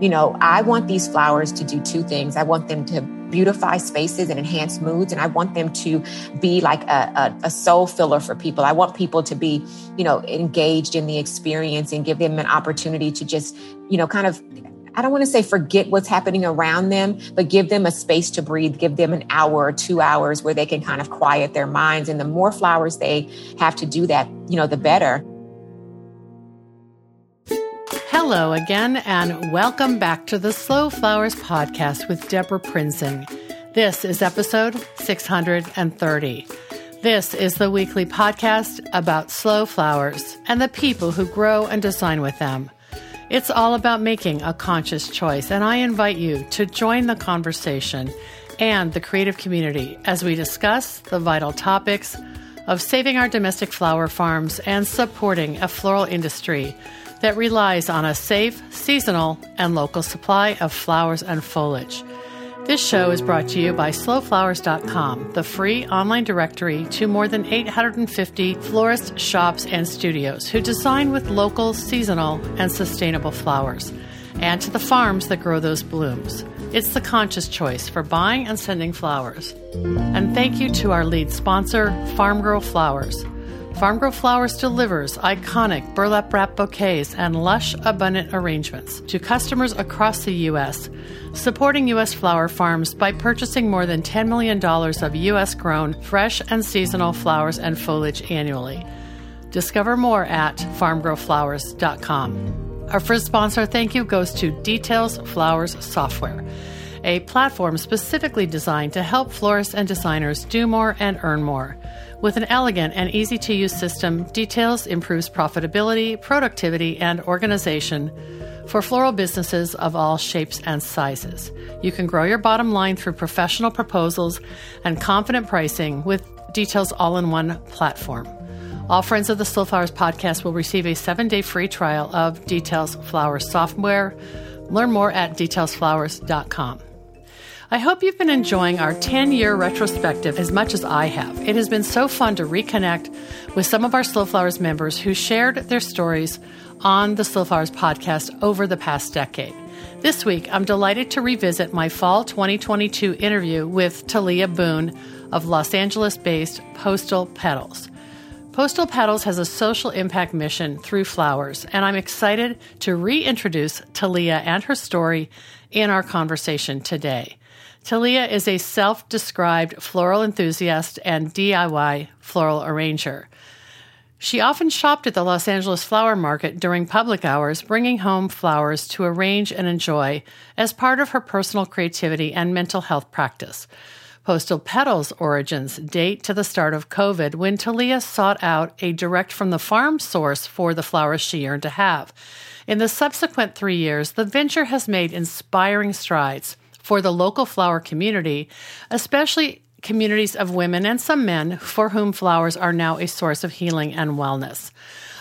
you know, I want these flowers to do two things. I want them to beautify spaces and enhance moods. And I want them to be like a, a, a, soul filler for people. I want people to be, you know, engaged in the experience and give them an opportunity to just, you know, kind of I don't want to say forget what's happening around them, but give them a space to breathe, give them an hour or two hours where they can kind of quiet their minds. And the more flowers they have to do that, you know, the better. Hello again, and welcome back to the Slow Flowers podcast with Debra Prinzing. This is episode 630. This is the weekly podcast about slow flowers and the people who grow and design with them. It's all about making a conscious choice, and I invite you to join the conversation and the creative community as we discuss the vital topics of saving our domestic flower farms and supporting a floral industry that relies on a safe, seasonal, and local supply of flowers and foliage. This show is brought to you by slowflowers.com, the free online directory to more than 850 florists, shops, and studios who design with local, seasonal, and sustainable flowers, and to the farms that grow those blooms. It's the conscious choice for buying and sending flowers. And thank you to our lead sponsor, Farmgirl Flowers. Farmgirl Flowers delivers iconic burlap wrap bouquets and lush, abundant arrangements to customers across the U.S., supporting U.S. flower farms by purchasing more than $10 million of U.S. grown, fresh, and seasonal flowers and foliage annually. Discover more at farmgirlflowers.com. Our first sponsor thank you goes to Details Flowers Software, a platform specifically designed to help florists and designers do more and earn more. With an elegant and easy to use system, Details improves profitability, productivity, and organization for floral businesses of all shapes and sizes. You can grow your bottom line through professional proposals and confident pricing with Details all in one platform. All friends of the Slow Flowers podcast will receive a seven day free trial of Details Flowers software. Learn more at detailsflowers.com. I hope you've been enjoying our 10 year retrospective as much as I have. It has been so fun to reconnect with some of our Slow Flowers members who shared their stories on the Slow Flowers podcast over the past decade. This week, I'm delighted to revisit my fall 2022 interview with Talia Boone of Los Angeles based Postal Petals. Postal Petals has a social impact mission through flowers, and I'm excited to reintroduce Talia and her story in our conversation today. Talia is a self described floral enthusiast and DIY floral arranger. She often shopped at the Los Angeles Flower Market during public hours, bringing home flowers to arrange and enjoy as part of her personal creativity and mental health practice. Postal Petals' origins date to the start of COVID when Talia sought out a direct from the farm source for the flowers she yearned to have. In the subsequent three years, the venture has made inspiring strides for the local flower community, especially communities of women and some men for whom flowers are now a source of healing and wellness.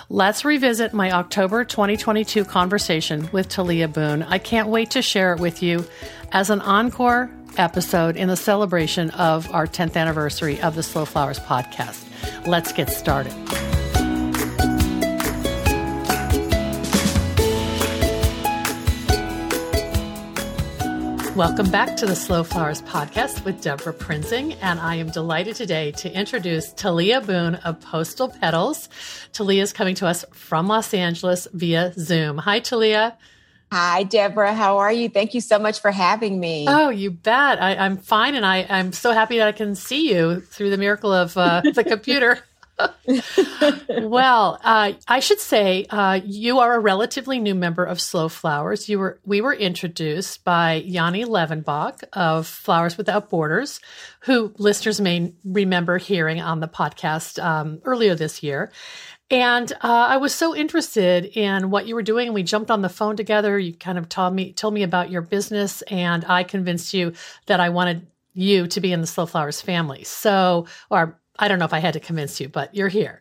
Let's revisit my October 2022 conversation with Talia Boone. I can't wait to share it with you as an encore episode in the celebration of our 10th anniversary of the Slow Flowers podcast. Let's get started. Welcome back to the Slow Flowers podcast with Debra Prinzing, and I am delighted today to introduce Talia Boone of Postal Petals. Talia is coming to us from Los Angeles via Zoom. Hi, Talia. Hi, Debra. How are you? Thank you so much for having me. Oh, you bet. I, am fine, and I, am so happy that I can see you through the miracle of uh, the computer. well, uh, I should say uh, you are a relatively new member of Slow Flowers. You were we were introduced by Yanni Levenbach of Flowers Without Borders, who listeners may remember hearing on the podcast um, earlier this year. And uh, I was so interested in what you were doing, and we jumped on the phone together. You kind of told me told me about your business, and I convinced you that I wanted you to be in the Slow Flowers family. So, or I don't know if I had to convince you, but you're here.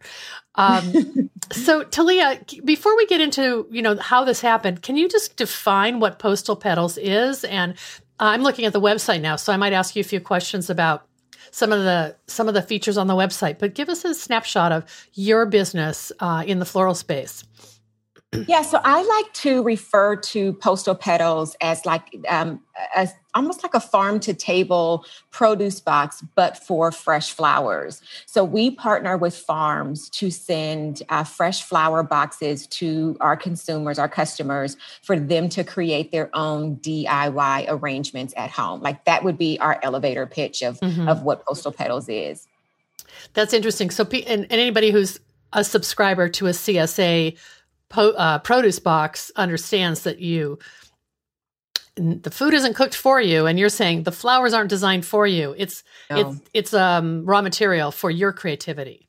Um, so, Talia, before we get into you know how this happened, can you just define what Postal Petals is? And I'm looking at the website now, so I might ask you a few questions about some of the some of the features on the website. But give us a snapshot of your business uh, in the floral space. Yeah, so I like to refer to postal petals as like um, as almost like a farm to table produce box, but for fresh flowers. So we partner with farms to send uh, fresh flower boxes to our consumers, our customers, for them to create their own DIY arrangements at home. Like that would be our elevator pitch of mm-hmm. of what Postal Petals is. That's interesting. So, and, and anybody who's a subscriber to a CSA po- uh, produce box understands that you the food isn't cooked for you and you're saying the flowers aren't designed for you it's no. it's it's um raw material for your creativity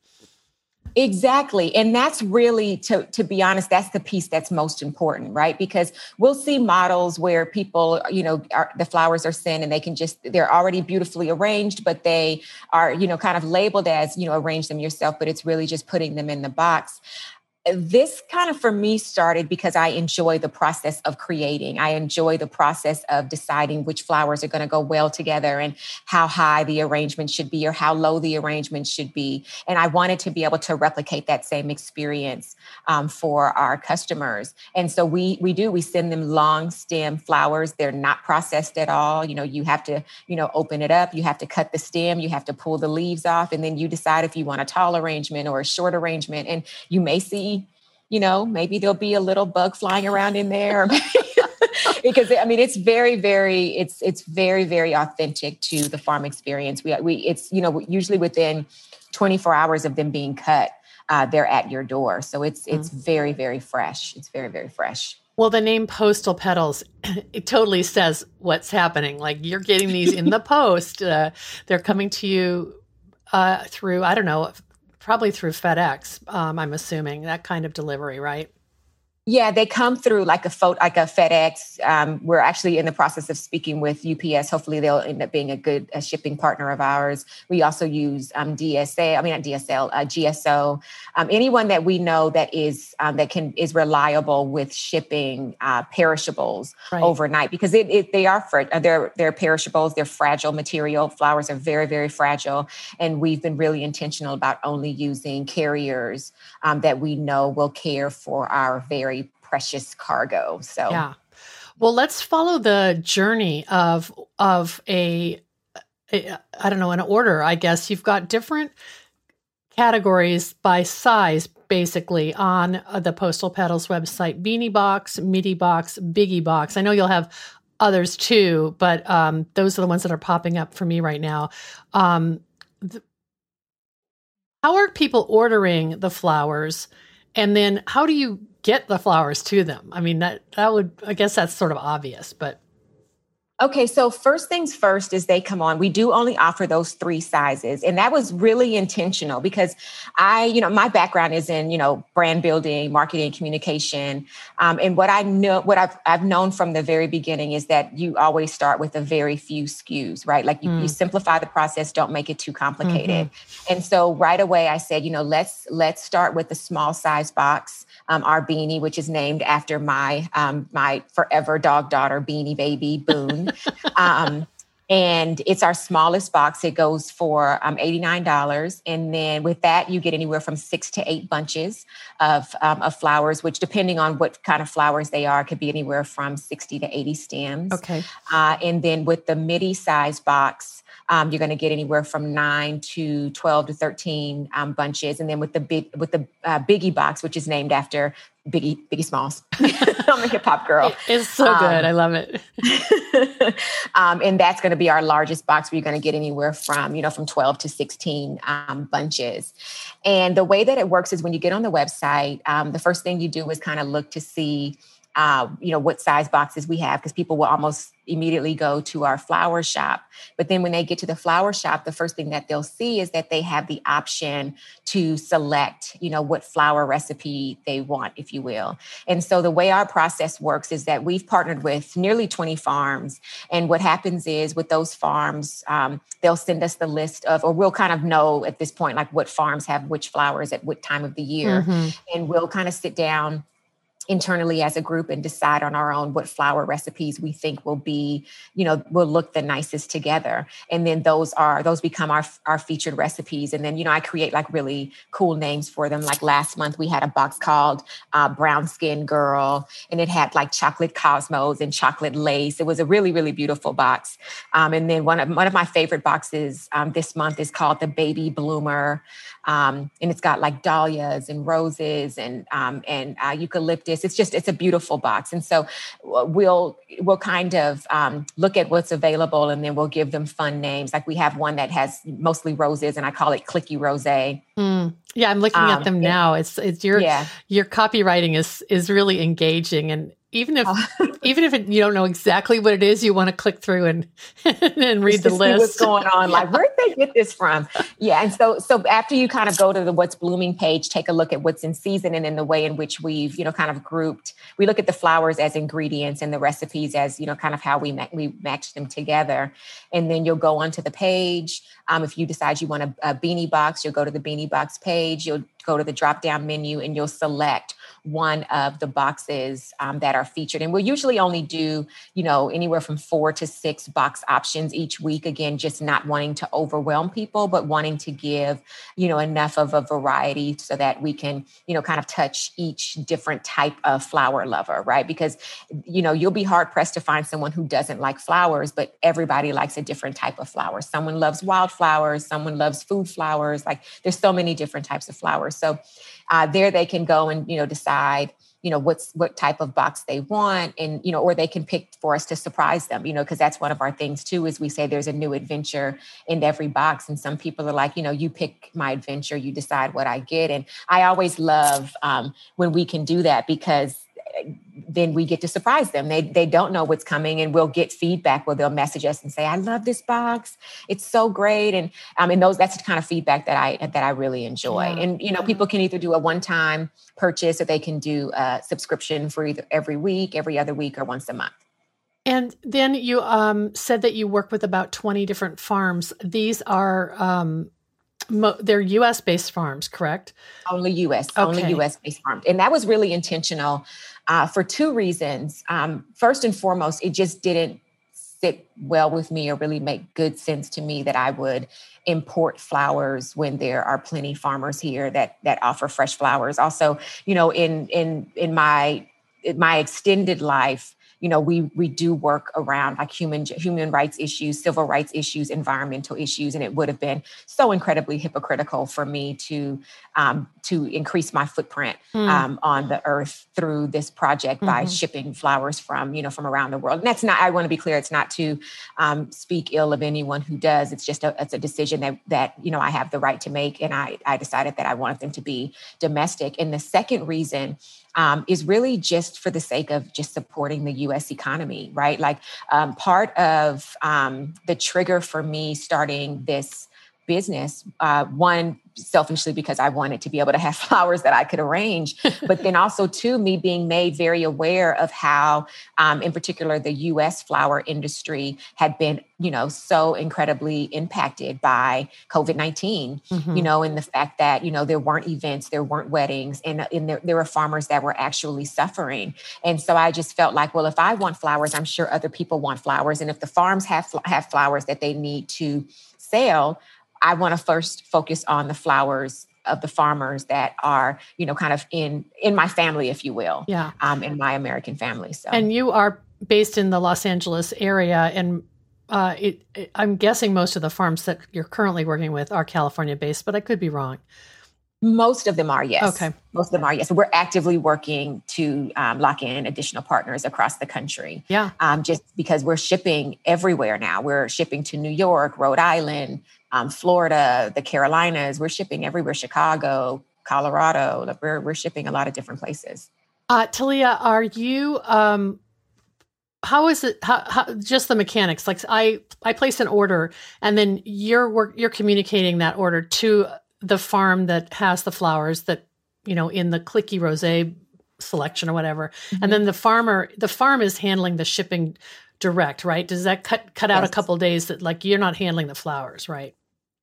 Exactly. And that's really, to, to be honest, that's the piece that's most important, right? Because we'll see models where people, you know, are, the flowers are sent and they can just, they're already beautifully arranged, but they are, you know, kind of labeled as, you know, arrange them yourself, but it's really just putting them in the box this kind of for me started because I enjoy the process of creating. I enjoy the process of deciding which flowers are going to go well together and how high the arrangement should be or how low the arrangement should be. And I wanted to be able to replicate that same experience um, for our customers. And so we we do we send them long stem flowers. They're not processed at all. You know, you have to you know open it up. You have to cut the stem. You have to pull the leaves off, and then you decide if you want a tall arrangement or a short arrangement. And you may see you know, maybe there'll be a little bug flying around in there. because I mean, it's very, very, it's it's very, very authentic to the farm experience. We we it's you know usually within 24 hours of them being cut, uh, they're at your door. So it's it's mm-hmm. very, very fresh. It's very, very fresh. Well, the name Postal Petals, it totally says what's happening. Like you're getting these in the post. Uh, they're coming to you uh, through, I don't know, probably through FedEx. Um, I'm assuming that kind of delivery, right? Yeah, they come through like a photo, like a FedEx. Um, we're actually in the process of speaking with UPS. Hopefully, they'll end up being a good a shipping partner of ours. We also use um, DSA. I mean, not DSL, uh, GSO. Um, anyone that we know that is um, that can is reliable with shipping uh, perishables right. overnight because it, it, they are fr- uh, they're they're perishables. They're fragile material. Flowers are very very fragile, and we've been really intentional about only using carriers um, that we know will care for our very precious cargo. So yeah. Well, let's follow the journey of of a, a I don't know an order. I guess you've got different categories by size basically on uh, the Postal Petals website beanie box, midi box, biggie box. I know you'll have others too, but um, those are the ones that are popping up for me right now. Um, th- how are people ordering the flowers? And then how do you get the flowers to them. I mean, that that would I guess that's sort of obvious, but Okay, so first things first is they come on. We do only offer those three sizes. And that was really intentional because I, you know, my background is in, you know, brand building, marketing, communication. Um, and what I know, what I've, I've known from the very beginning is that you always start with a very few SKUs, right? Like you, mm. you simplify the process, don't make it too complicated. Mm-hmm. And so right away I said, you know, let's, let's start with a small size box um, our beanie, which is named after my um, my forever dog daughter, Beanie Baby Boone. um, and it's our smallest box. It goes for um, $89. And then with that, you get anywhere from six to eight bunches of, um, of flowers, which depending on what kind of flowers they are, could be anywhere from 60 to 80 stems. Okay. Uh, and then with the midi size box, um, you're going to get anywhere from nine to 12 to 13 um, bunches. And then with the big, with the uh, Biggie box, which is named after Biggie, Biggie Smalls. I'm a hip hop girl. It's so um, good. I love it. um, and that's going to be our largest box where you're going to get anywhere from, you know, from 12 to 16 um, bunches. And the way that it works is when you get on the website, um, the first thing you do is kind of look to see uh, you know what size boxes we have because people will almost immediately go to our flower shop. But then when they get to the flower shop the first thing that they'll see is that they have the option to select you know what flower recipe they want if you will. And so the way our process works is that we've partnered with nearly 20 farms and what happens is with those farms um, they'll send us the list of or we'll kind of know at this point like what farms have which flowers at what time of the year. Mm-hmm. and we'll kind of sit down internally as a group and decide on our own what flower recipes we think will be you know will look the nicest together. And then those are those become our our featured recipes. And then you know i create like really cool names for them. Like last month we had a box called uh, brown skin girl and it had like chocolate cosmos and chocolate lace. It was a really really beautiful box. Um, and then one of one of my favorite boxes um, this month is called the baby bloomer um, and it's got like dahlias and roses and um, and uh, eucalyptus. It's just it's a beautiful box, and so uh, we'll we'll kind of um, look at what's available, and then we'll give them fun names. Like we have one that has mostly roses, and I call it Clicky Rose. Mm. Yeah, I'm looking at um, them now. It's it's your yeah. your copywriting is is really engaging and even if oh. even if it, you don't know exactly what it is, you want to click through and and read the list. what's going on? Like, where did they get this from? Yeah, and so so after you kind of go to the what's blooming page, take a look at what's in season and in the way in which we've you know kind of grouped. We look at the flowers as ingredients and the recipes as you know kind of how we ma- we match them together, and then you'll go onto the page. Um, if you decide you want a, a beanie box, you'll go to the beanie box page. You'll go to the drop down menu and you'll select one of the boxes um, that are featured. And we'll usually only do, you know, anywhere from four to six box options each week. Again, just not wanting to overwhelm people, but wanting to give, you know, enough of a variety so that we can, you know, kind of touch each different type of flower lover, right? Because, you know, you'll be hard pressed to find someone who doesn't like flowers, but everybody likes a different type of flower. Someone loves wildflowers, someone loves food flowers. Like there's so many different types of flowers. So uh, there they can go and you know decide you know what's what type of box they want and you know or they can pick for us to surprise them you know because that's one of our things too is we say there's a new adventure in every box and some people are like you know you pick my adventure you decide what i get and i always love um, when we can do that because then we get to surprise them. They they don't know what's coming, and we'll get feedback where they'll message us and say, "I love this box. It's so great." And um, and those that's the kind of feedback that I that I really enjoy. Yeah. And you know, people can either do a one time purchase or they can do a subscription for either every week, every other week, or once a month. And then you um, said that you work with about twenty different farms. These are um, Mo- they're U.S. based farms, correct? Only U.S. Okay. Only U.S. based farms, and that was really intentional uh, for two reasons. Um, first and foremost, it just didn't sit well with me or really make good sense to me that I would import flowers when there are plenty farmers here that that offer fresh flowers. Also, you know, in in in my in my extended life, you know we we do work around like human human rights issues civil rights issues environmental issues and it would have been so incredibly hypocritical for me to um, to increase my footprint mm. um, on the earth through this project mm-hmm. by shipping flowers from you know from around the world and that's not i want to be clear it's not to um, speak ill of anyone who does it's just a it's a decision that that you know i have the right to make and i i decided that i wanted them to be domestic and the second reason um, is really just for the sake of just supporting the US economy, right? Like um, part of um, the trigger for me starting this business, uh, one, selfishly because I wanted to be able to have flowers that I could arrange, but then also too me being made very aware of how, um, in particular, the U.S. flower industry had been, you know, so incredibly impacted by COVID 19 mm-hmm. You know, and the fact that you know there weren't events, there weren't weddings, and, and there, there were farmers that were actually suffering. And so I just felt like, well, if I want flowers, I'm sure other people want flowers, and if the farms have have flowers that they need to sell I want to first focus on the flowers of the farmers that are, you know, kind of in in my family, if you will. Yeah. Um, in my American family. So. And you are based in the Los Angeles area, and uh, it, it, I'm guessing most of the farms that you're currently working with are California based, but I could be wrong. Most of them are, yes. Okay. Most of them are, yes. We're actively working to um, lock in additional partners across the country. Yeah. Um, just because we're shipping everywhere now. We're shipping to New York, Rhode Island, um, Florida, the Carolinas. We're shipping everywhere, Chicago, Colorado. We're, we're shipping a lot of different places. Uh, Talia, are you, um, how is it, how, how, just the mechanics? Like I, I place an order and then you're work, you're communicating that order to the farm that has the flowers that you know in the clicky rose selection or whatever. Mm-hmm. and then the farmer the farm is handling the shipping direct right? Does that cut cut out yes. a couple days that like you're not handling the flowers right?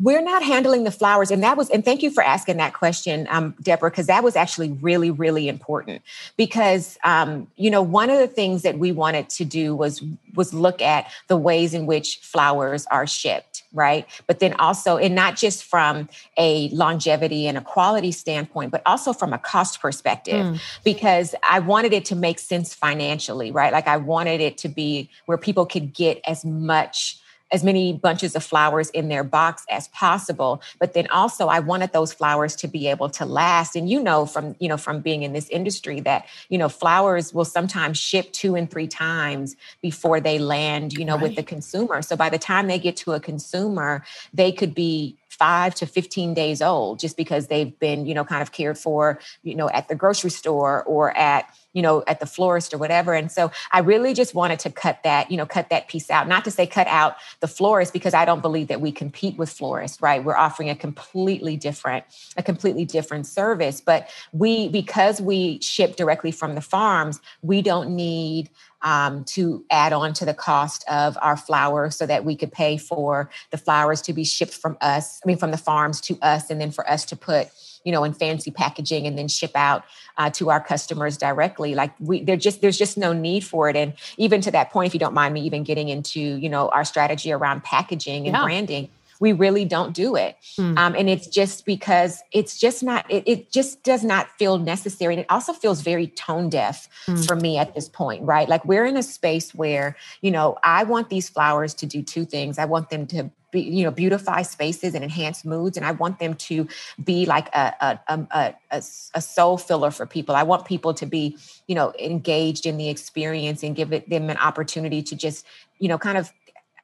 We're not handling the flowers. And that was and thank you for asking that question um, debra because that was actually really really important. Because um, you know one of the things that we wanted to do was was look at the ways in which flowers are shipped right? But then also and not just from a longevity and a quality standpoint but also from a cost perspective. Mm. because i wanted it to make sense financially right? Like i wanted it to be where people could get as much as many bunches of flowers in their box as possible. But then also i wanted those flowers to be able to last. And you know from you know from being in this industry that you know flowers will sometimes ship two and three times before they land you know right. with the consumer. So by the time they get to a consumer they could be five to 15 days old just because they've been you know kind of cared for you know at the grocery store or at you know, at the florist or whatever. And so I really just wanted to cut that, you know, cut that piece out. Not to say cut out the florist because I don't believe that we compete with florists, right? We're offering a completely different, a completely different service. But we, because we ship directly from the farms, we don't need um, to add on to the cost of our flowers so that we could pay for the flowers to be shipped from us, I mean, from the farms to us, and then for us to put you know in fancy packaging and then ship out uh, to our customers directly like we there just there's just no need for it and even to that point if you don't mind me even getting into you know our strategy around packaging and yeah. branding we really don't do it. Mm. um, and it's just because it's just not it, it, just does not feel necessary. And it also feels very tone deaf mm. for me at this point right? Like we're in a space where you know i want these flowers to do two things. I want them to be, you know beautify spaces and enhance moods. And i want them to be like a, a, a, a, a soul filler for people. I want people to be you know engaged in the experience and give it, them an opportunity to just you know kind of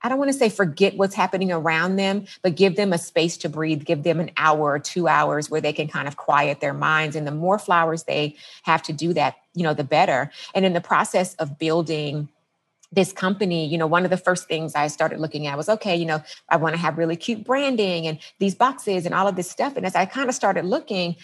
I don't want to say forget what's happening around them, but give them a space to breathe, give them an hour or two hours where they can kind of quiet their minds. And the more flowers they have to do that, you know, the better. And in the process of building this company, you know, one of the first things I started looking at was okay, you know, I want to have really cute branding and these boxes and all of this stuff. And as I kind of started looking,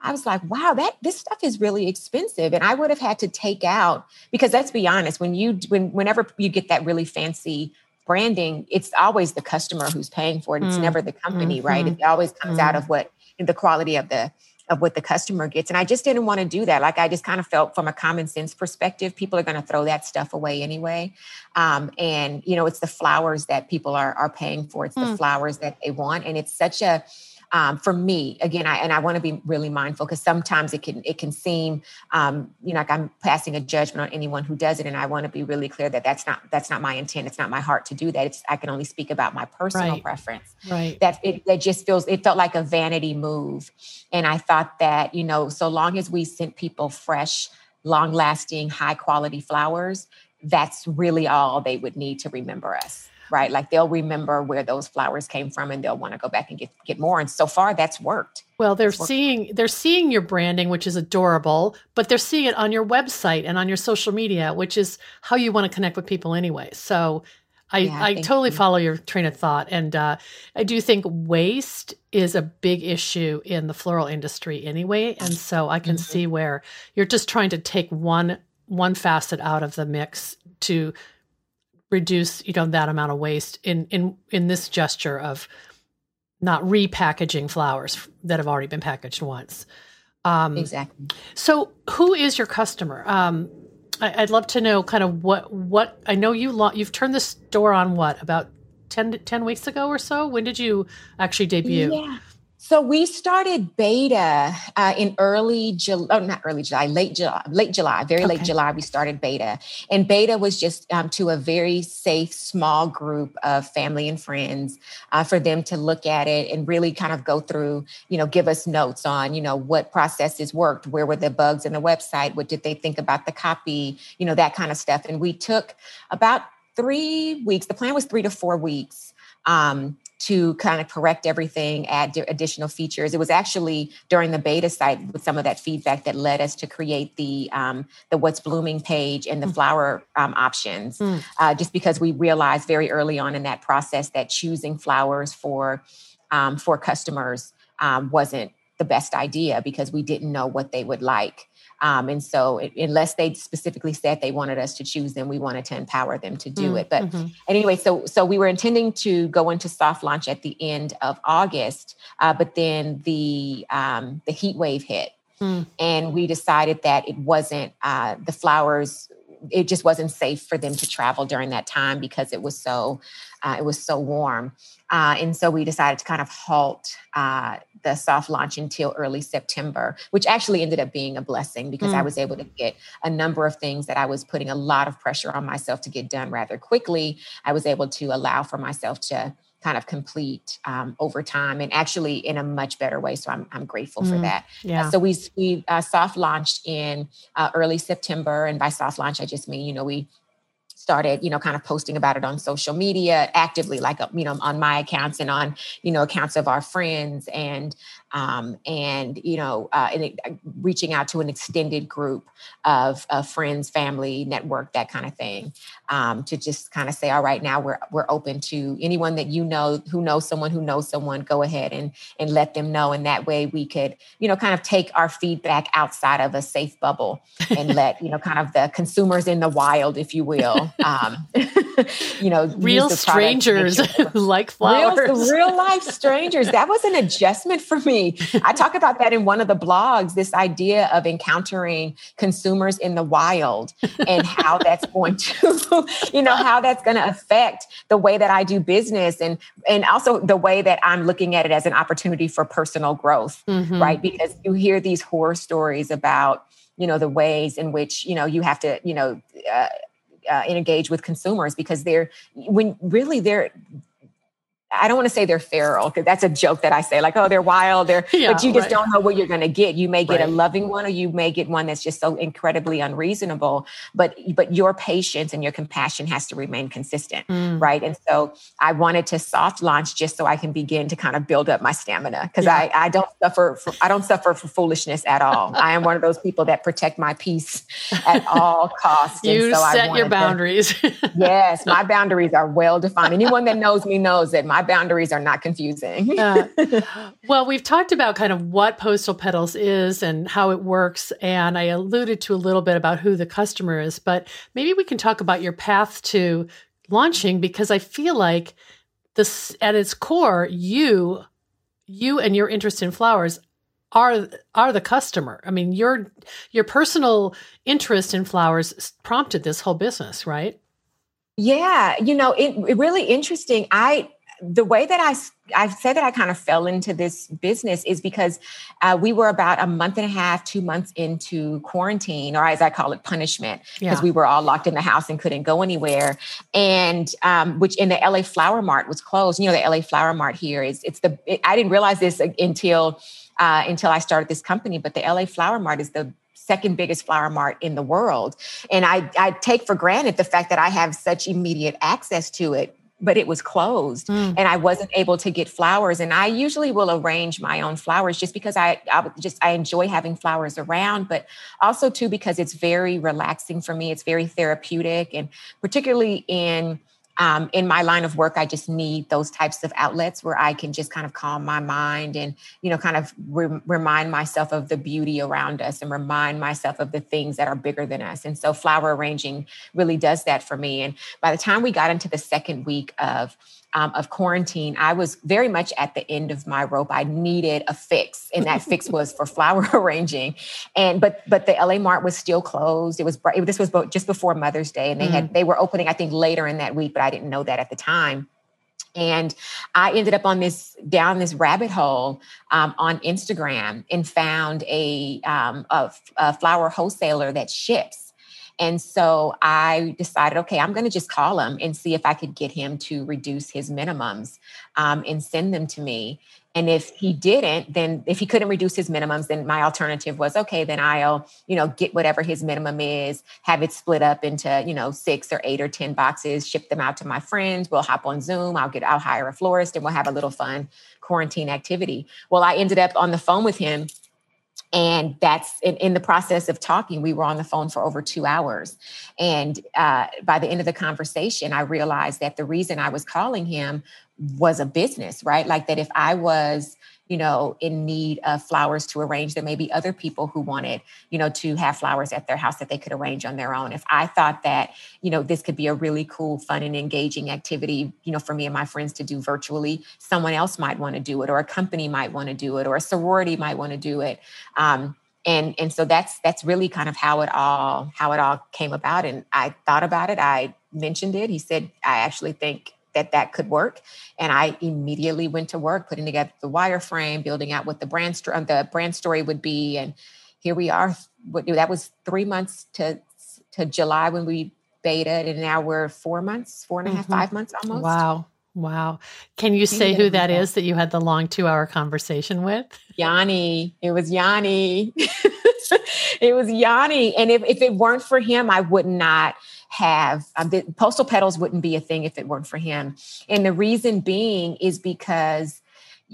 I was like, wow, that this stuff is really expensive. And I would have had to take out because let's be honest, when you when whenever you get that really fancy branding, it's always the customer who's paying for it. It's mm. never the company, mm-hmm. right? It always comes mm. out of what the quality of the of what the customer gets. And I just didn't want to do that. Like I just kind of felt from a common sense perspective, people are going to throw that stuff away anyway. Um, and you know, it's the flowers that people are are paying for. It's mm. the flowers that they want. And it's such a um, for me again I, and i want to be really mindful because sometimes it can it can seem um, you know like i'm passing a judgment on anyone who does it and i want to be really clear that that's not that's not my intent it's not my heart to do that it's i can only speak about my personal right. preference. Right. That it that just feels it felt like a vanity move and i thought that you know so long as we sent people fresh long lasting high quality flowers that's really all they would need to remember us right? Like they'll remember where those flowers came from and they'll want to go back and get get more. And so far that's worked. Well, they're seeing they're seeing your branding, which is adorable, but they're seeing it on your website and on your social media, which is how you want to connect with people anyway. So I, yeah, I totally you. follow your train of thought. And uh, I do think waste is a big issue in the floral industry anyway. And so I can mm-hmm. see where you're just trying to take one one facet out of the mix to reduce you know that amount of waste in in in this gesture of not repackaging flowers that have already been packaged once. Um, exactly. So, who is your customer? Um, I, would love to know kind of what what I know you lo- you've turned the store on what about 10, 10 weeks ago or so. When did you actually debut? Yeah. So we started beta uh, in early July, oh, not early July, late July, late July, very okay. late July. We started beta, and beta was just um, to a very safe, small group of family and friends uh, for them to look at it and really kind of go through, you know, give us notes on, you know, what processes worked, where were the bugs in the website, what did they think about the copy, you know, that kind of stuff. And we took about three weeks. The plan was three to four weeks. Um, to kind of correct everything, add additional features. It was actually during the beta site with some of that feedback that led us to create the um, the what's blooming page and the mm. flower um, options. Mm. Uh, just because we realized very early on in that process that choosing flowers for um, for customers um, wasn't the best idea because we didn't know what they would like. Um, and so, it, unless they specifically said they wanted us to choose them, we wanted to empower them to do mm, it. But mm-hmm. anyway, so so we were intending to go into soft launch at the end of August, uh, but then the um, the heat wave hit, mm. and we decided that it wasn't uh, the flowers. It just wasn't safe for them to travel during that time because it was so uh, it was so warm. Uh, and so we decided to kind of halt uh, the soft launch until early September, which actually ended up being a blessing because mm. I was able to get a number of things that I was putting a lot of pressure on myself to get done rather quickly. I was able to allow for myself to kind of complete um, over time and actually in a much better way. So I'm, I'm grateful mm, for that. Yeah. Uh, so we, we uh, soft launched in uh, early September. And by soft launch, I just mean, you know, we started you know kind of posting about it on social media actively like you know on my accounts and on you know accounts of our friends. And um, and you know uh, and it, uh, reaching out to an extended group of, of friends family network that kind of thing um, to just kind of say all right now we're we're open to anyone that you know who knows someone who knows someone go ahead and and let them know. And that way we could you know kind of take our feedback outside of a safe bubble and let you know kind of the consumers in the wild if you will um, you know, real strangers like flowers, real, real life strangers. That was an adjustment for me. I talk about that in one of the blogs. This idea of encountering consumers in the wild and how that's going to, you know, how that's going to affect the way that I do business and and also the way that I'm looking at it as an opportunity for personal growth, mm-hmm. right? Because you hear these horror stories about you know the ways in which you know you have to you know uh, uh, engage with consumers because they're when really they're I don't want to say they're feral because that's a joke that I say, like, oh, they're wild, they're, yeah, but you just right. don't know what you're going to get. You may get right. a loving one, or you may get one that's just so incredibly unreasonable. But but your patience and your compassion has to remain consistent, mm. right? And so I wanted to soft launch just so I can begin to kind of build up my stamina because yeah. I I don't suffer for, I don't suffer for foolishness at all. I am one of those people that protect my peace at all costs. you so set your boundaries. To, yes, my boundaries are well defined. Anyone that knows me knows that my boundaries are not confusing. uh, well, we've talked about kind of what Postal Petals is and how it works. And I alluded to a little bit about who the customer is, but maybe we can talk about your path to launching because I feel like this at its core, you you and your interest in flowers are are the customer. I mean, your your personal interest in flowers prompted this whole business, right? Yeah, you know, it, it really interesting. I the way that I I said that I kind of fell into this business is because uh, we were about a month and a half, two months into quarantine, or as I call it, punishment, because yeah. we were all locked in the house and couldn't go anywhere. And um, which in the LA Flower Mart was closed. You know, the LA Flower Mart here is it's the it, I didn't realize this until uh, until I started this company, but the LA Flower Mart is the second biggest flower mart in the world. And I, I take for granted the fact that I have such immediate access to it but it was closed mm. and I wasn't able to get flowers. And I usually will arrange my own flowers just because I, I just I enjoy having flowers around, but also too because it's very relaxing for me. It's very therapeutic, and particularly in um, in my line of work, I just need those types of outlets where I can just kind of calm my mind and, you know, kind of re- remind myself of the beauty around us and remind myself of the things that are bigger than us. And so flower arranging really does that for me. And by the time we got into the second week of um, of quarantine, I was very much at the end of my rope. I needed a fix, and that fix was for flower arranging. And but but the LA Mart was still closed. It was this was both just before Mother's Day, and they mm. had they were opening I think later in that week, but I didn't know that at the time and i ended up on this down this rabbit hole um, on instagram and found a, um, a, a, flower wholesaler that ships and so I decided, okay, I'm going to just call him and see if I could get him to reduce his minimums um, and send them to me. And if he didn't, then if he couldn't reduce his minimums, then my alternative was okay, then I'll, you know, get whatever his minimum is, have it split up into, you know, six or eight or 10 boxes, ship them out to my friends. We'll hop on Zoom. I'll get, I'll hire a florist and we'll have a little fun quarantine activity. Well, I ended up on the phone with him and that's in, in, the process of talking we were on the phone for over two hours and uh, by the end of the conversation i realized that the reason i was calling him was a business, right? Like that if I was you know, in need of flowers to arrange. There may be other people who wanted, you know, to have flowers at their house that they could arrange on their own. If I thought that, you know, this could be a really cool, fun, and engaging activity, you know, for me and my friends to do virtually, someone else might want to do it, or a company might want to do it, or a sorority might want to do it. Um, and and so that's that's really kind of how it all how it all came about. And I thought about it. I mentioned it. He said, I actually think that that could work. And I immediately went to work putting together the wireframe, building out what the brand st- the brand story would be. And here we are. That was three months to to July when we betaed, and now we're four months, four and a half, mm-hmm. five months almost. Wow. Wow. Can you say who that is that you had the long two hour conversation with? Yanni. It was Yanni. it was Yanni. And if, if it weren't for him, I would not have um, the postal petals wouldn't be a thing if it weren't for him and the reason being is because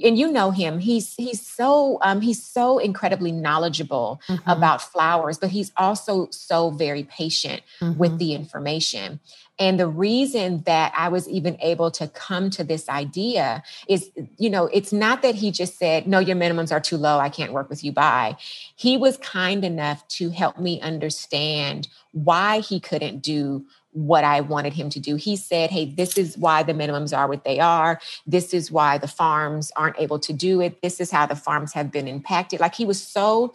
and you know him he's he's so um he's so incredibly knowledgeable mm-hmm. about flowers but he's also so very patient mm-hmm. with the information and the reason that I was even able to come to this idea is, you know, it's not that he just said, no, your minimums are too low. I can't work with you by. He was kind enough to help me understand why he couldn't do what I wanted him to do. He said, Hey, this is why the minimums are what they are. This is why the farms aren't able to do it. This is how the farms have been impacted. Like he was so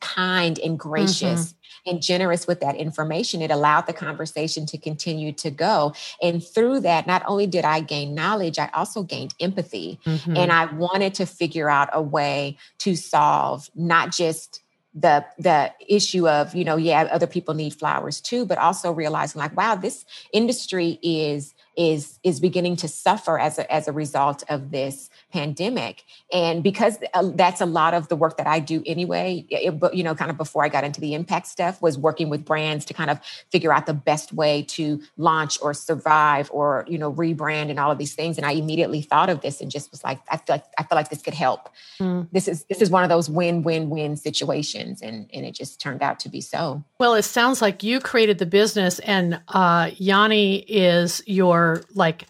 kind and gracious mm-hmm. And generous with that information. It allowed the conversation to continue to go. And through that, not only did I gain knowledge, I also gained empathy. Mm-hmm. And I wanted to figure out a way to solve not just the the issue of you know yeah other people need flowers too but also realizing like wow this industry is is is beginning to suffer as a, as a result of this pandemic. And because uh, that's a lot of the work that i do anyway it, you know kind of before i got into the impact stuff was working with brands to kind of figure out the best way to launch or survive or you know rebrand and all of these things. And i immediately thought of this and just was like i feel like i feel like this could help. Mm. this is this is one of those win-win-win situations. And and it just turned out to be so. Well it sounds like you created the business and uh yanni is your like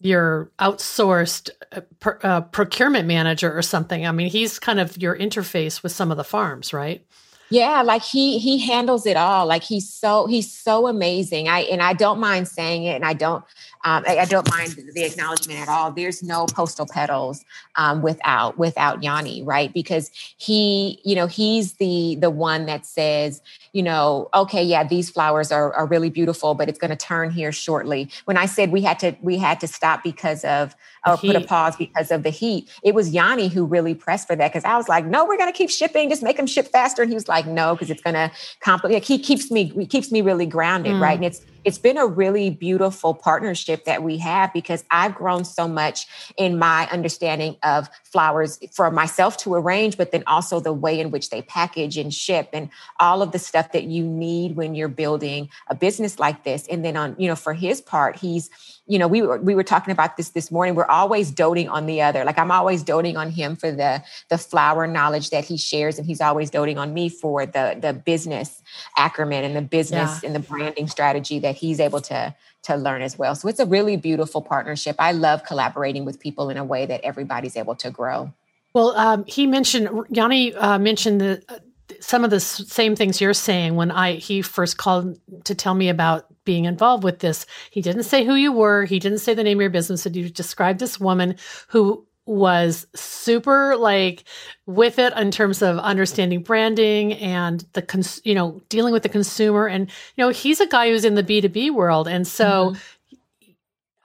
your outsourced uh, uh, procurement manager or something. I mean, he's kind of your interface with some of the farms, right? Yeah, like he he handles it all. Like he's so he's so amazing. I and I don't mind saying it, and I don't um, I, I, don't mind the acknowledgement at all. There's no postal petals um, without without Yanni, right? Because he, you know, he's the the one that says, you know, okay, yeah, these flowers are, are really beautiful, but it's going to turn here shortly. When I said we had to we had to stop because of or put a pause because of the heat, it was Yanni who really pressed for that because I was like, no, we're going to keep shipping, just make them ship faster, and he was like, no, because it's going to complicate. He keeps me he keeps me really grounded, mm. right? And it's it's been a really beautiful partnership that we have because I've grown so much in my understanding of flowers for myself to arrange, but then also the way in which they package and ship and all of the stuff that you need when you're building a business like this. And then on, you know, for his part, he's you know, we were we were talking about this this morning. We're always doting on the other. Like I'm always doting on him for the the flower knowledge that he shares, and he's always doting on me for the the business acumen and the business yeah. and the branding strategy that he's able to to learn as well. So it's a really beautiful partnership. I love collaborating with people in a way that everybody's able to grow. Well, um, he mentioned Yanni uh, mentioned the some of the same things you're saying when I he first called to tell me about being involved with this. He didn't say who you were. He didn't say the name of your business. And you described this woman who was super like with it in terms of understanding branding and the cons- you know dealing with the consumer and you know he's a guy who's in the B2B world and so mm-hmm.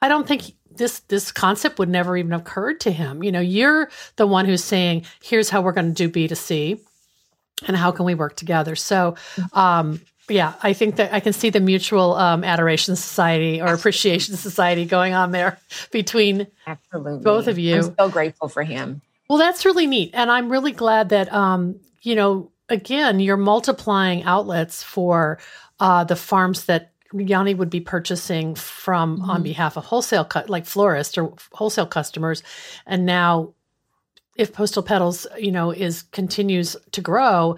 I don't think this this concept would never even have occurred to him you know you're the one who's saying here's how we're going to do B2C and how can we work together so um yeah, I think that I can see the mutual um, adoration society or appreciation society going on there between Absolutely. both of you. I'm so grateful for him. Well, that's really neat, and I'm really glad that um, you know again you're multiplying outlets for uh, the farms that Yanni would be purchasing from mm-hmm. on behalf of wholesale cut like florists or wholesale customers, and now if postal petals you know is continues to grow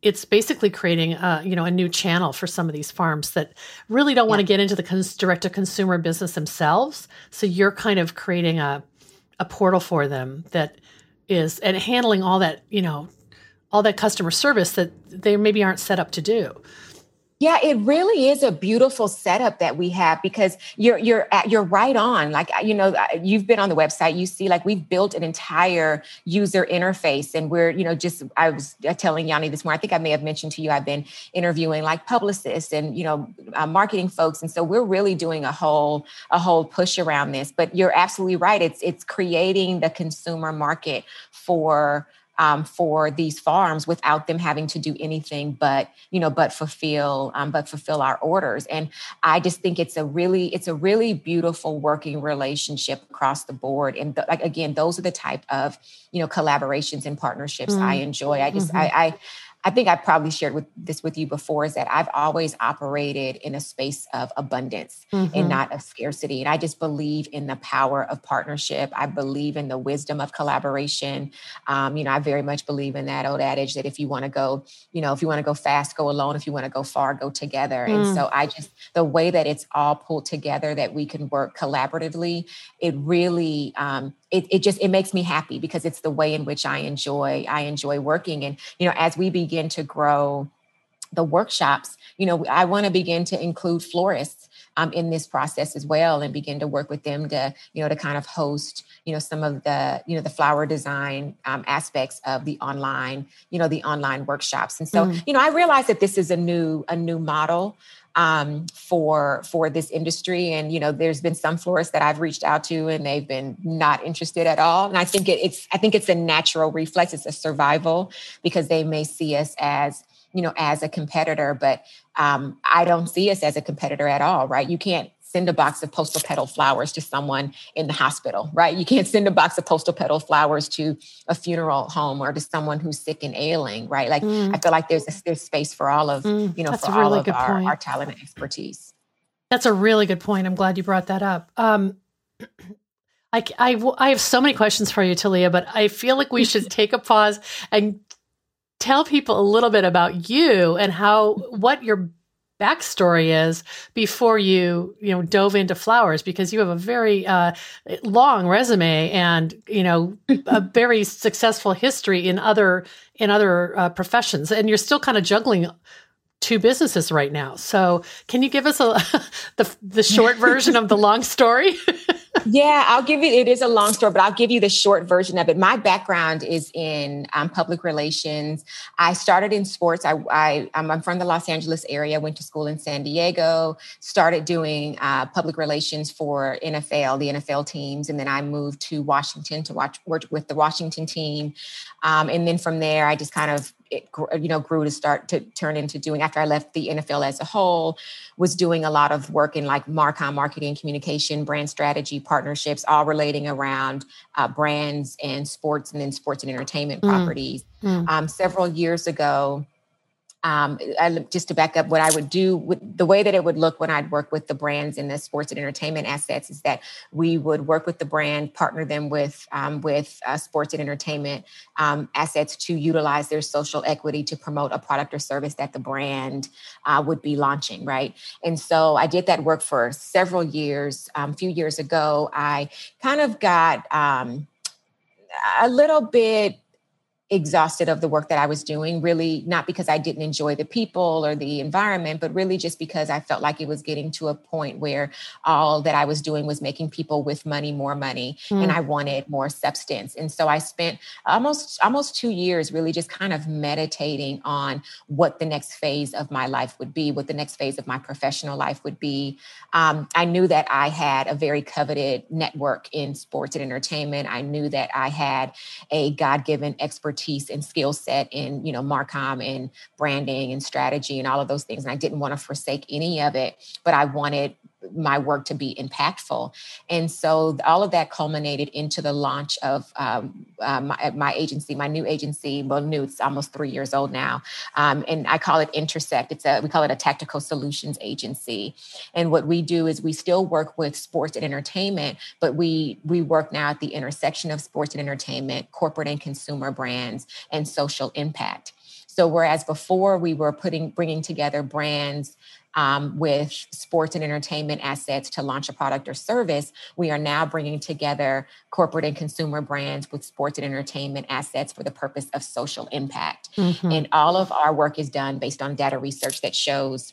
it's basically creating a, you know a new channel for some of these farms that really don't yeah. want to get into the cons- direct to consumer business themselves. So you're kind of creating a a portal for them that is and handling all that you know all that customer service that they maybe aren't set up to do. Yeah, it really is a beautiful setup that we have because you're you're you're right on. Like you know, you've been on the website. You see, like we've built an entire user interface, and we're you know just I was telling Yanni this morning. I think I may have mentioned to you I've been interviewing like publicists and you know uh, marketing folks, and so we're really doing a whole a whole push around this. But you're absolutely right. It's it's creating the consumer market for um, for these farms without them having to do anything but you know but fulfill um, but fulfill our orders and i just think it's a really it's a really beautiful working relationship across the board and the, like again those are the type of you know collaborations and partnerships mm-hmm. i enjoy i just mm-hmm. I, I I think I've probably shared with this with you before is that I've always operated in a space of abundance mm-hmm. and not of scarcity. And I just believe in the power of partnership. I believe in the wisdom of collaboration. Um, you know, I very much believe in that old adage that if you want to go, you know, if you want to go fast, go alone. If you want to go far, go together. Mm. And so I just, the way that it's all pulled together, that we can work collaboratively, it really, um, it, it just it makes me happy because it's the way in which i enjoy i enjoy working. And you know as we begin to grow the workshops you know i want to begin to include florists um, in this process as well and begin to work with them to you know to kind of host you know some of the you know the flower design um, aspects of the online you know the online workshops and so mm. you know i realize that this is a new a new model um, for for this industry. And you know, there's been some florists that I've reached out to, and they've been not interested at all. And I think it, it's I think it's a natural reflex. It's a survival because they may see us as you know as a competitor, but um, I don't see us as a competitor at all. Right? You can't send a box of postal petal flowers to someone in the hospital, right? You can't send a box of postal petal flowers to a funeral home or to someone who's sick and ailing, right? Like mm. I feel like there's a, there's space for all of mm, you know for all of our, our, talent and expertise. That's a really good point. I'm glad you brought that up. Um, I, I, I have so many questions for you, Talia, but I feel like we should take a pause and tell people a little bit about you and how what your backstory is before you you know dove into flowers because you have a very uh, long resume and you know a very successful history in other in other uh, professions. And you're still kind of juggling two businesses right now so can you give us a the the short version of the long story yeah, I'll give you. It is a long story, but I'll give you the short version of it. My background is in um, public relations. I started in sports. I, I am from the Los Angeles area. Went to school in San Diego. Started doing uh, public relations for NFL, the NFL teams, and then I moved to Washington to watch work with the Washington team. Um, and then from there, I just kind of it you know grew to start to turn into doing after I left the NFL as a whole was doing a lot of work in like Marcom marketing communication brand strategy partnerships all relating around uh, brands and sports and then sports and entertainment mm. properties mm. Um, several years ago um, I, just to back up what I would do with the way that it would look when I'd work with the brands in the sports and entertainment assets is that we would work with the brand, partner them with um, with uh, sports and entertainment um, assets to utilize their social equity to promote a product or service that the brand uh, would be launching, right? And so I did that work for several years. Um, a few years ago, I kind of got um, a little bit exhausted of the work that I was doing, really not because I didn't enjoy the people or the environment, but really just because I felt like it was getting to a point where all that I was doing was making people with money more money mm. and I wanted more substance. And so I spent almost almost 2 years really just kind of meditating on what the next phase of my life would be, what the next phase of my professional life would be. Um, I knew that I had a very coveted network in sports and entertainment. I knew that I had a God-given expertise expertise and skill set in you know marcom and branding and strategy and all of those things and i didn't want to forsake any of it but i wanted my work to be impactful. And so all of that culminated into the launch of um, uh, my, my, agency, my new agency. Well, new, it's almost three years old now. Um, and I call it Intersect. It's a, we call it a tactical solutions agency. And what we do is we still work with sports and entertainment, but we, we work now at the intersection of sports and entertainment, corporate and consumer brands, and social impact. So whereas before we were putting bringing together brands um, with sports and entertainment assets to launch a product or service, we are now bringing together corporate and consumer brands with sports and entertainment assets for the purpose of social impact. Mm-hmm. And all of our work is done based on data research that shows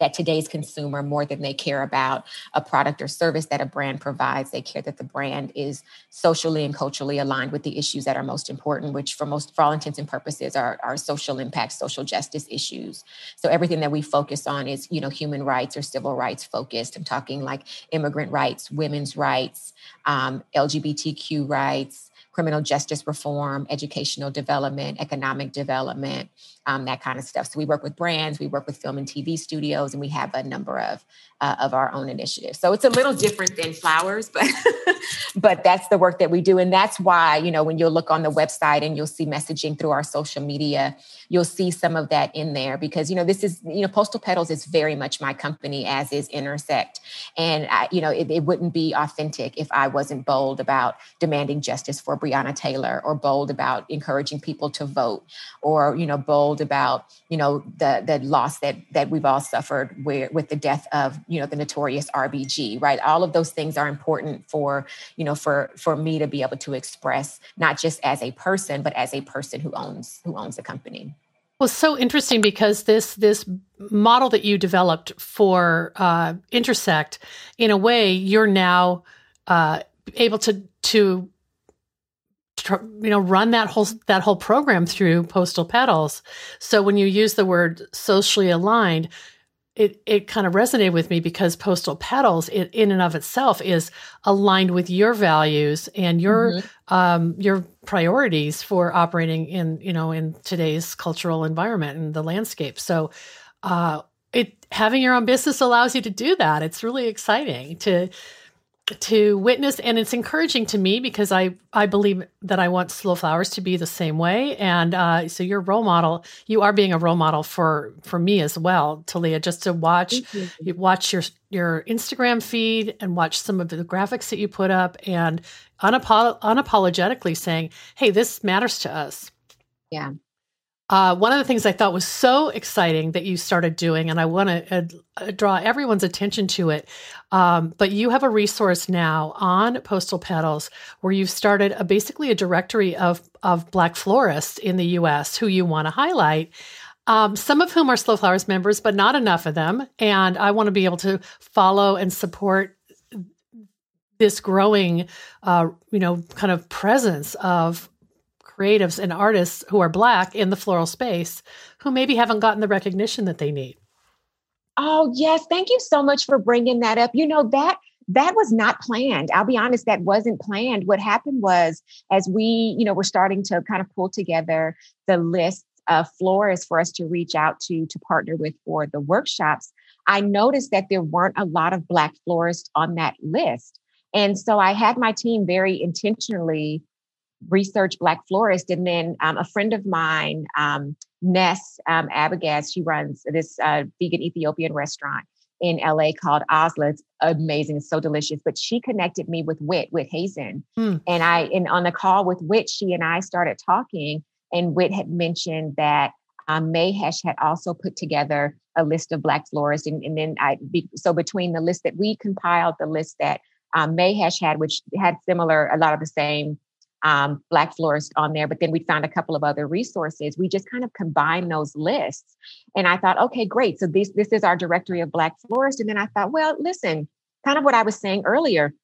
that today's consumer, more than they care about a product or service that a brand provides, they care that the brand is socially and culturally aligned with the issues that are most important, which for most, for all intents and purposes, are, are social impact, social justice issues. So everything that we focus on is, you know, human rights or civil rights focused. I'm talking like immigrant rights, women's rights, um, LGBTQ rights, criminal justice reform, educational development, economic development, um, that kind of stuff. So we work with brands, we work with film and TV studios, and we have a number of uh, of our own initiatives. So it's a little different than flowers, but but that's the work that we do, and that's why you know when you'll look on the website and you'll see messaging through our social media, you'll see some of that in there because you know this is you know Postal Petals is very much my company, as is Intersect, and I, you know it, it wouldn't be authentic if I wasn't bold about demanding justice for Breonna Taylor or bold about encouraging people to vote or you know bold about you know the the loss that that we've all suffered where with the death of you know the notorious RBG right? All of those things are important for you know for for me to be able to express not just as a person but as a person who owns who owns a company. Well so interesting because this this model that you developed for uh, intersect in a way you're now uh, able to to you know run that whole that whole program through postal petals. So when you use the word socially aligned it it kind of resonated with me because postal petals it, in and of itself is aligned with your values and your mm-hmm. um, your priorities for operating in you know in today's cultural environment and the landscape. So uh, it having your own business allows you to do that. It's really exciting to to witness and it's encouraging to me because i i believe that i want slow flowers to be the same way. And uh, so your role model. You are being a role model for for me as well talia just to watch you. watch your your instagram feed and watch some of the graphics that you put up and unapolo- unapologetically saying hey this matters to us. Yeah uh, one of the things I thought was so exciting that you started doing, and I want to uh, uh, draw everyone's attention to it. Um, but you have a resource now on Postal Petals where you've started a, basically a directory of of Black florists in the U.S. who you want to highlight. Um, some of whom are Slow Flowers members, but not enough of them. And I want to be able to follow and support this growing, uh, you know, kind of presence of creatives and artists who are Black in the floral space who maybe haven't gotten the recognition that they need. Oh, yes. Thank you so much for bringing that up. You know, that that was not planned. I'll be honest, that wasn't planned. What happened was as we, you know, were starting to kind of pull together the list of florists for us to reach out to to partner with for the workshops, I noticed that there weren't a lot of black florists on that list. And so I had my team very intentionally research Black florist. And then um, a friend of mine, um, Ness um, Abegaz, she runs this uh, vegan Ethiopian restaurant in LA called Azla. It's amazing. It's so delicious. But she connected me with Wit, with Hazen. Mm. And I, and on the call with Wit, she and I started talking and Wit had mentioned that um, Mahesh had also put together a list of Black florists. And, and then I, be, so between the list that we compiled, the list that um, Mahesh had, which had similar, a lot of the same um, Black Florist on there, but then we found a couple of other resources. We just kind of combined those lists. And I thought, okay, great. So this, this is our directory of Black Florists. And then I thought, well, listen, kind of what I was saying earlier,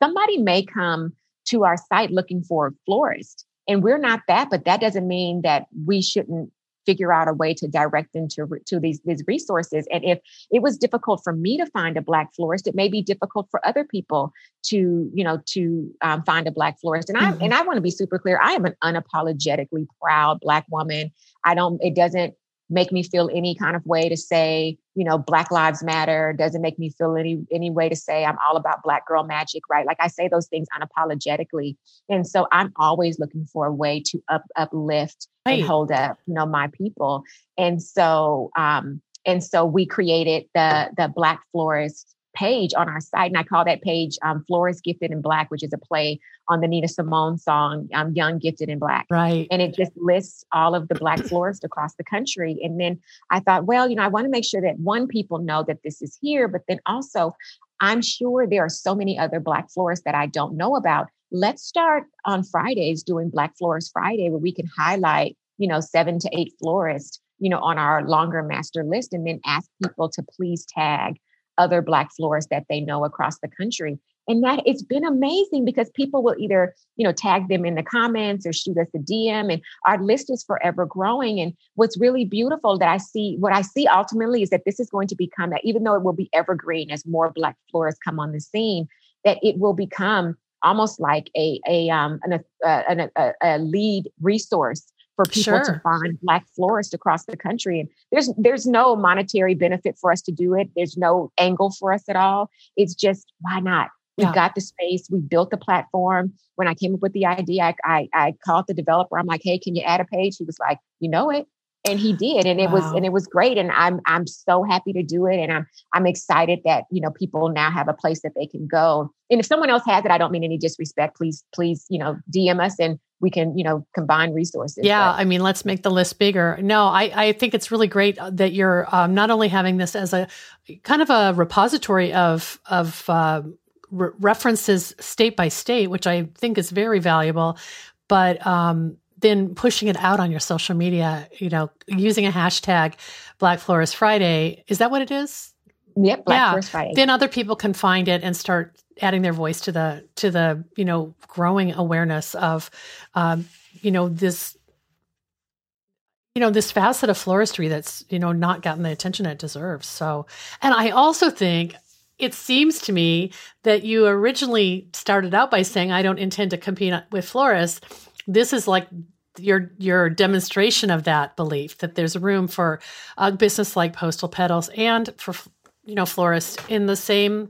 somebody may come to our site looking for a florist. And we're not that, but that doesn't mean that we shouldn't figure out a way to direct them to, to these, these resources. And if it was difficult for me to find a black florist, it may be difficult for other people to, you know, to um, find a black florist. And I mm-hmm. and I want to be super clear. I am an unapologetically proud black woman. I don't. It doesn't make me feel any kind of way to say, you know, Black Lives Matter. Doesn't make me feel any any way to say I'm all about Black girl magic, right? Like I say those things unapologetically, and so I'm always looking for a way to up uplift right. and hold up, you know, my people. And so, um, and so we created the the Black Florist page on our site, and I call that page um, "Florist Gifted in Black," which is a play on the Nina Simone song um, "Young Gifted in Black." Right. And it just lists all of the Black florists across the country. And then I thought, well, you know, I want to make sure that one people know that this is here, but then also, I'm sure there are so many other Black florists that I don't know about. Let's start on Fridays doing Black Florist Friday, where we can highlight, you know, seven to eight florists you know, on our longer master list and then ask people to please tag other black florists that they know across the country. And that it's been amazing because people will either, you know, tag them in the comments or shoot us a DM and our list is forever growing. And what's really beautiful that I see, what I see ultimately is that this is going to become that even though it will be evergreen as more black florists come on the scene, that it will become almost like a a um an, a, a, a lead resource for people sure. to find black florists across the country and there's there's no monetary benefit for us to do it. There's no angle for us at all. It's just why not? We yeah. got the space. We built the platform. When i came up with the idea I, I, I called the developer. I'm like hey can you add a page? He was like you know it. And he did and it wow. was and it was great and i'm i'm so happy to do it and i'm i'm excited that you know people now have a place that they can go. And if someone else has it i don't mean any disrespect. Please please you know dm us and we can you know combine resources yeah but. i mean let's make the list bigger no i i think it's really great that you're um, not only having this as a kind of a repository of of uh, re- references state by state which i think is very valuable but um then pushing it out on your social media, you know, using a hashtag Black Florist Friday. Is that what it is? Yep, Black yeah. Friday. Then other people can find it and start adding their voice to the to the you know growing awareness of um, you know this you know this facet of floristry that's you know not gotten the attention it deserves. So, and I also think it seems to me that you originally started out by saying I don't intend to compete with florists this is like your your demonstration of that belief that there's room for a business like postal petals and for you know florists in the same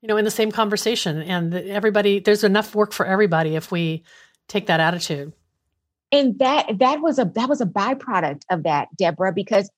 you know in the same conversation and everybody there's enough work for everybody if we take that attitude and that that was a that was a byproduct of that debra because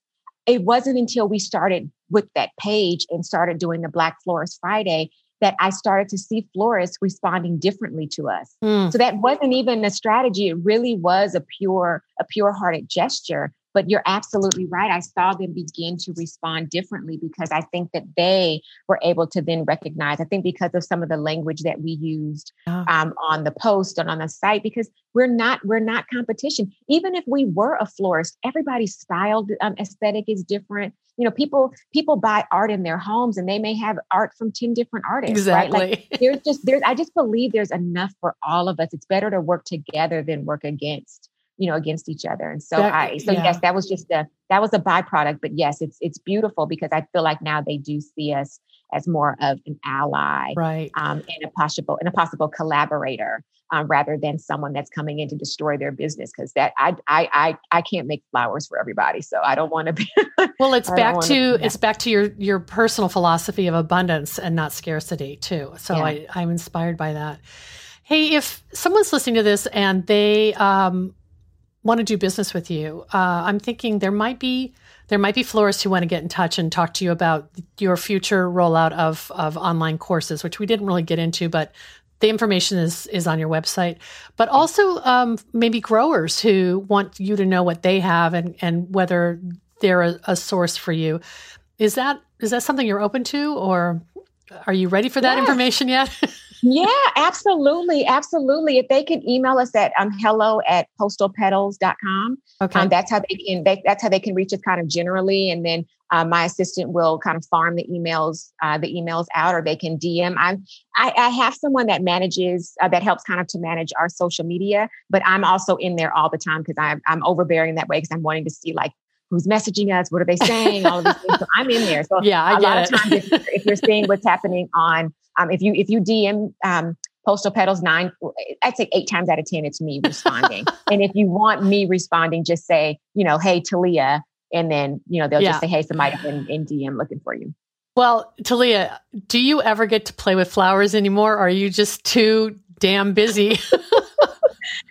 it wasn't until we started with that page and started doing the black florist friday that I started to see florists responding differently to us. Mm. So that wasn't even a strategy. It really was a pure, a pure hearted gesture but you're absolutely right. I saw them begin to respond differently because I think that they were able to then recognize, I think because of some of the language that we used oh. um, on the post and on the site, because we're not, we're not competition. Even if we were a florist, everybody's style um, aesthetic is different. You know, people, people buy art in their homes and they may have art from 10 different artists, exactly. right? Like there's just, there's, I just believe there's enough for all of us. It's better to work together than work against you know against each other and so that, i so yeah. yes that was just a that was a byproduct but yes it's it's beautiful because i feel like now they do see us as more of an ally right um, and a possible and a possible collaborator um, rather than someone that's coming in to destroy their business because that I, I i i can't make flowers for everybody so i don't want to be well it's back to it's back to your your personal philosophy of abundance and not scarcity too so yeah. i i'm inspired by that hey if someone's listening to this and they um want to do business with you, uh, I'm thinking there might be there might be florists who want to get in touch and talk to you about your future rollout of of online courses, which we didn't really get into, but the information is is on your website. But also um, maybe growers who want you to know what they have and and whether they're a, a source for you. Is that is that something you're open to, or are you ready for that yeah. information yet? yeah, absolutely. Absolutely. If they can email us at um, hello at postalpetals.com. Okay. Um, that's how they can, they, that's how they can reach us kind of generally. And then uh, my assistant will kind of farm the emails, uh, the emails out, or they can DM. I'm, I, I have someone that manages, uh, that helps kind of to manage our social media, but I'm also in there all the time because I'm, I'm overbearing that way because I'm wanting to see like who's messaging us, what are they saying, all of these things. So I'm in there. So yeah, I a lot it. of times if, if, you're seeing what's happening on um, if you if you DM um, Postal Petals nine, I'd say eight times out of ten, it's me responding. and if you want me responding, just say, you know, hey Talia, and then you know they'll yeah. just say, hey, somebody in, in DM looking for you. Well, Talia, do you ever get to play with flowers anymore? Or are you just too damn busy?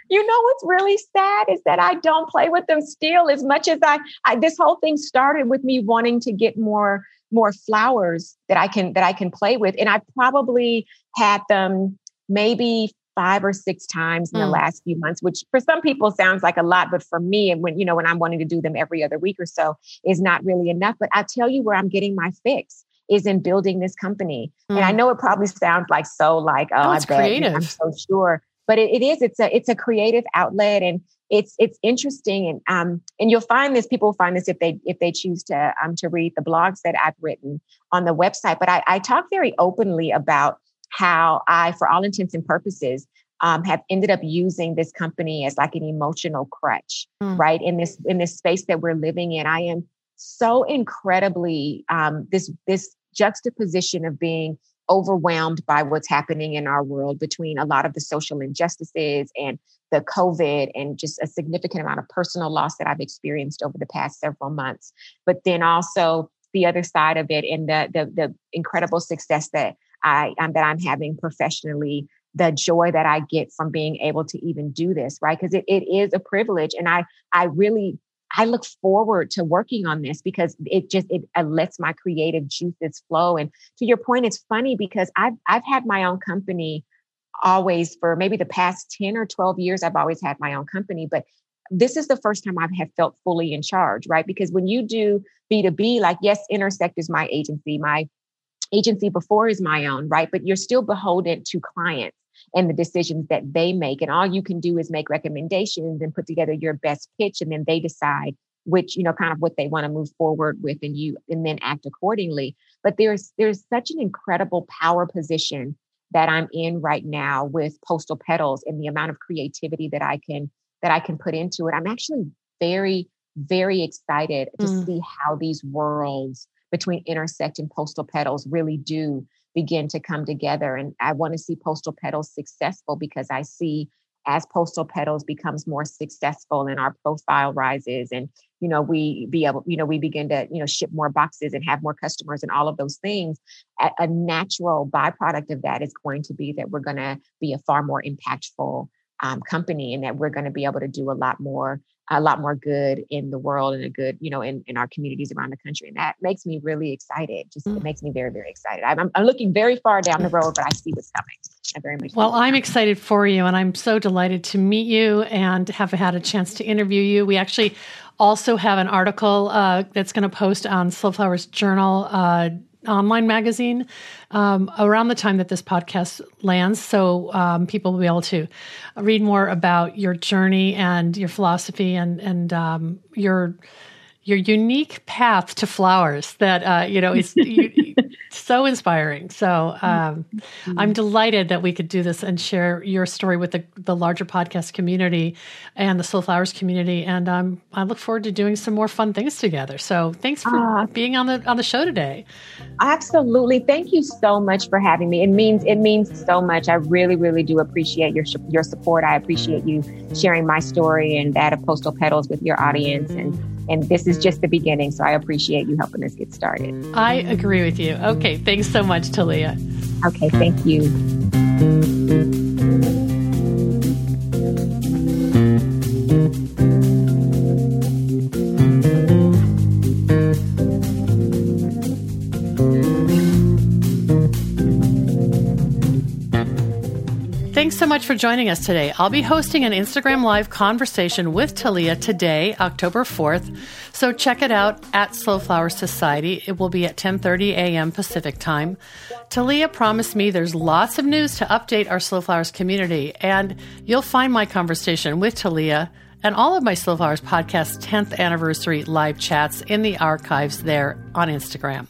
you know what's really sad is that I don't play with them still as much as I, I, this whole thing started with me wanting to get more more flowers that I can that I can play with. And I probably had them maybe five or six times in mm. the last few months, which for some people sounds like a lot, but for me, and when you know when I'm wanting to do them every other week or so, is not really enough. But I'll tell you where I'm getting my fix is in building this company. Mm. And I mm. know it probably sounds like so like oh, oh I bet creative. I'm so sure, but it, it is. It's a it's a creative outlet, and it's it's interesting and um and you'll find this people find this if they if they choose to um to read the blogs that I've written on the website but I, I talk very openly about how I for all intents and purposes um, have ended up using this company as like an emotional crutch mm. right in this in this space that we're living in I am so incredibly um this this juxtaposition of being overwhelmed by what's happening in our world between a lot of the social injustices and the COVID and just a significant amount of personal loss that I've experienced over the past several months. But then also the other side of it and the the, the incredible success that I um, that I'm having professionally, the joy that I get from being able to even do this, right? Because it, it is a privilege. And I I really I look forward to working on this because it just it, lets my creative juices flow. And to your point, it's funny because I've I've had my own company always for maybe the past 10 or 12 years. I've always had my own company, but this is the first time I have felt fully in charge, right? Because when you do B2B, like yes, Intersect is my agency, my agency before is my own, right? But you're still beholden to clients and the decisions that they make. And all you can do is make recommendations and put together your best pitch. And then they decide which, you know, kind of what they want to move forward with and you and then act accordingly. But there's there's such an incredible power position that I'm in right now with Postal Petals and the amount of creativity that I can that I can put into it. I'm actually very, very excited to mm. see how these worlds between Intersect and Postal Petals really do begin to come together. And I want to see Postal Petals successful because I see as Postal Petals becomes more successful and our profile rises and you know we be able you know we begin to you know ship more boxes and have more customers and all of those things a, natural byproduct of that is going to be that we're going to be a far more impactful um, company and that we're going to be able to do a lot more a lot more good in the world and a good, you know, in, in our communities around the country. And that makes me really excited. Just mm. it makes me very, very excited. I'm, I'm looking very far down the road, but I see what's coming. I very much. Well, I'm excited for you, and I'm so delighted to meet you and have had a chance to interview you. We actually also have an article uh, that's going to post on Slow Flowers Journal uh, online magazine um, around the time that this podcast lands. So um, people will be able to read more about your journey and your philosophy and and um, your your unique path to flowers that uh, you know is you, so inspiring. So um, mm-hmm. I'm delighted that we could do this and share your story with the, the larger podcast community and the Slow Flowers community. And um, I look forward to doing some more fun things together. So thanks for uh, being on the on the show today. Absolutely, thank you so much for having me. It means it means so much. I really really do appreciate your your support. I appreciate you sharing my story and that of Postal Petals with your audience and and this is just the beginning. So I appreciate you helping us get started. I agree with you. Okay. Thanks so much, Talia. Okay. Thank you. Thanks so much for joining us today. I'll be hosting an Instagram Live conversation with Talia today, October 4th. So check it out at Slowflower Society. It will be at 10:30 a.m. Pacific Time. Talia promised me there's lots of news to update our Slow Flowers community, and you'll find my conversation with Talia and all of my Slow Flowers podcast 10th anniversary live chats in the archives there on Instagram.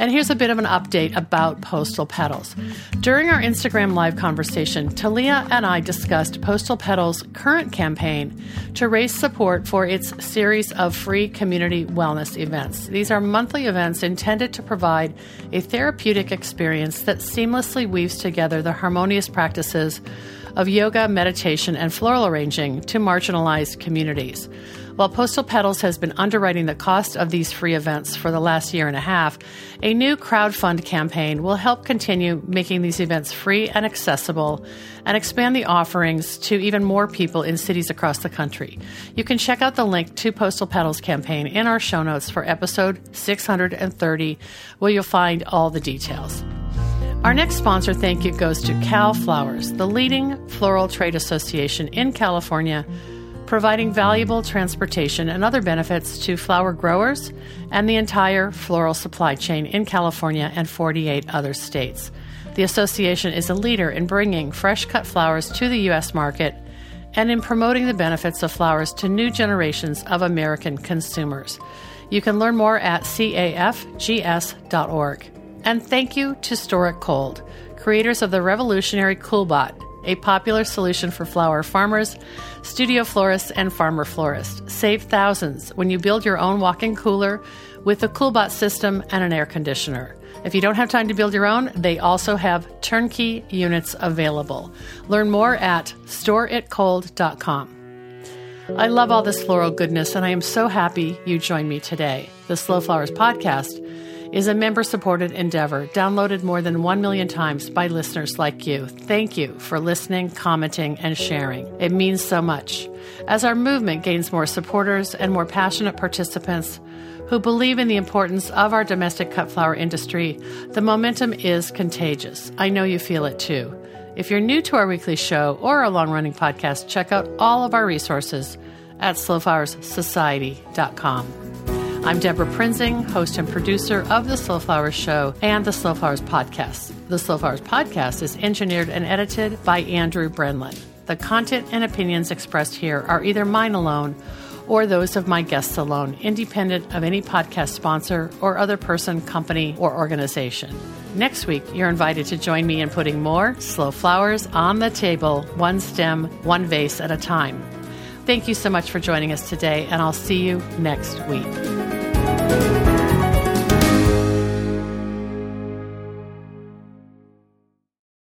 And here's a bit of an update about Postal Petals. During our Instagram live conversation, Talia and I discussed Postal Petals' current campaign to raise support for its series of free community wellness events. These are monthly events intended to provide a therapeutic experience that seamlessly weaves together the harmonious practices of yoga, meditation, and floral arranging to marginalized communities. While Postal Petals has been underwriting the cost of these free events for the last year and a half, a new crowdfund campaign will help continue making these events free and accessible and expand the offerings to even more people in cities across the country. You can check out the link to Postal Petals campaign in our show notes for episode 630, where you'll find all the details. Our next sponsor thank you goes to CalFlowers, the leading floral trade association in California providing valuable transportation and other benefits to flower growers and the entire floral supply chain in California and 48 other states. The association is a leader in bringing fresh cut flowers to the U.S. market and in promoting the benefits of flowers to new generations of American consumers. You can learn more at cafgs.org. And thank you to Store It Cold, creators of the revolutionary CoolBot a popular solution for flower farmers, studio florists, and farmer florists. Save thousands when you build your own walk in cooler with a CoolBot system and an air conditioner. If you don't have time to build your own, they also have turnkey units available. Learn more at storeitcold.com. I love all this floral goodness, and I am so happy you joined me today. The Slow Flowers Podcast is a member supported endeavor downloaded more than 1 million times by listeners like you. Thank you for listening, commenting, and sharing. It means so much. As our movement gains more supporters and more passionate participants who believe in the importance of our domestic cut flower industry, the momentum is contagious. I know you feel it too. If you're new to our weekly show or our long running podcast, check out all of our resources at slowflowerssociety.com. I'm Debra Prinzing, host and producer of The Slow Flowers Show and The Slow Flowers Podcast. The Slow Flowers Podcast is engineered and edited by Andrew Brenlin. The content and opinions expressed here are either mine alone or those of my guests alone, independent of any podcast sponsor or other person, company, or organization. Next week, you're invited to join me in putting more slow flowers on the table, one stem, one vase at a time. Thank you so much for joining us today, and I'll see you next week.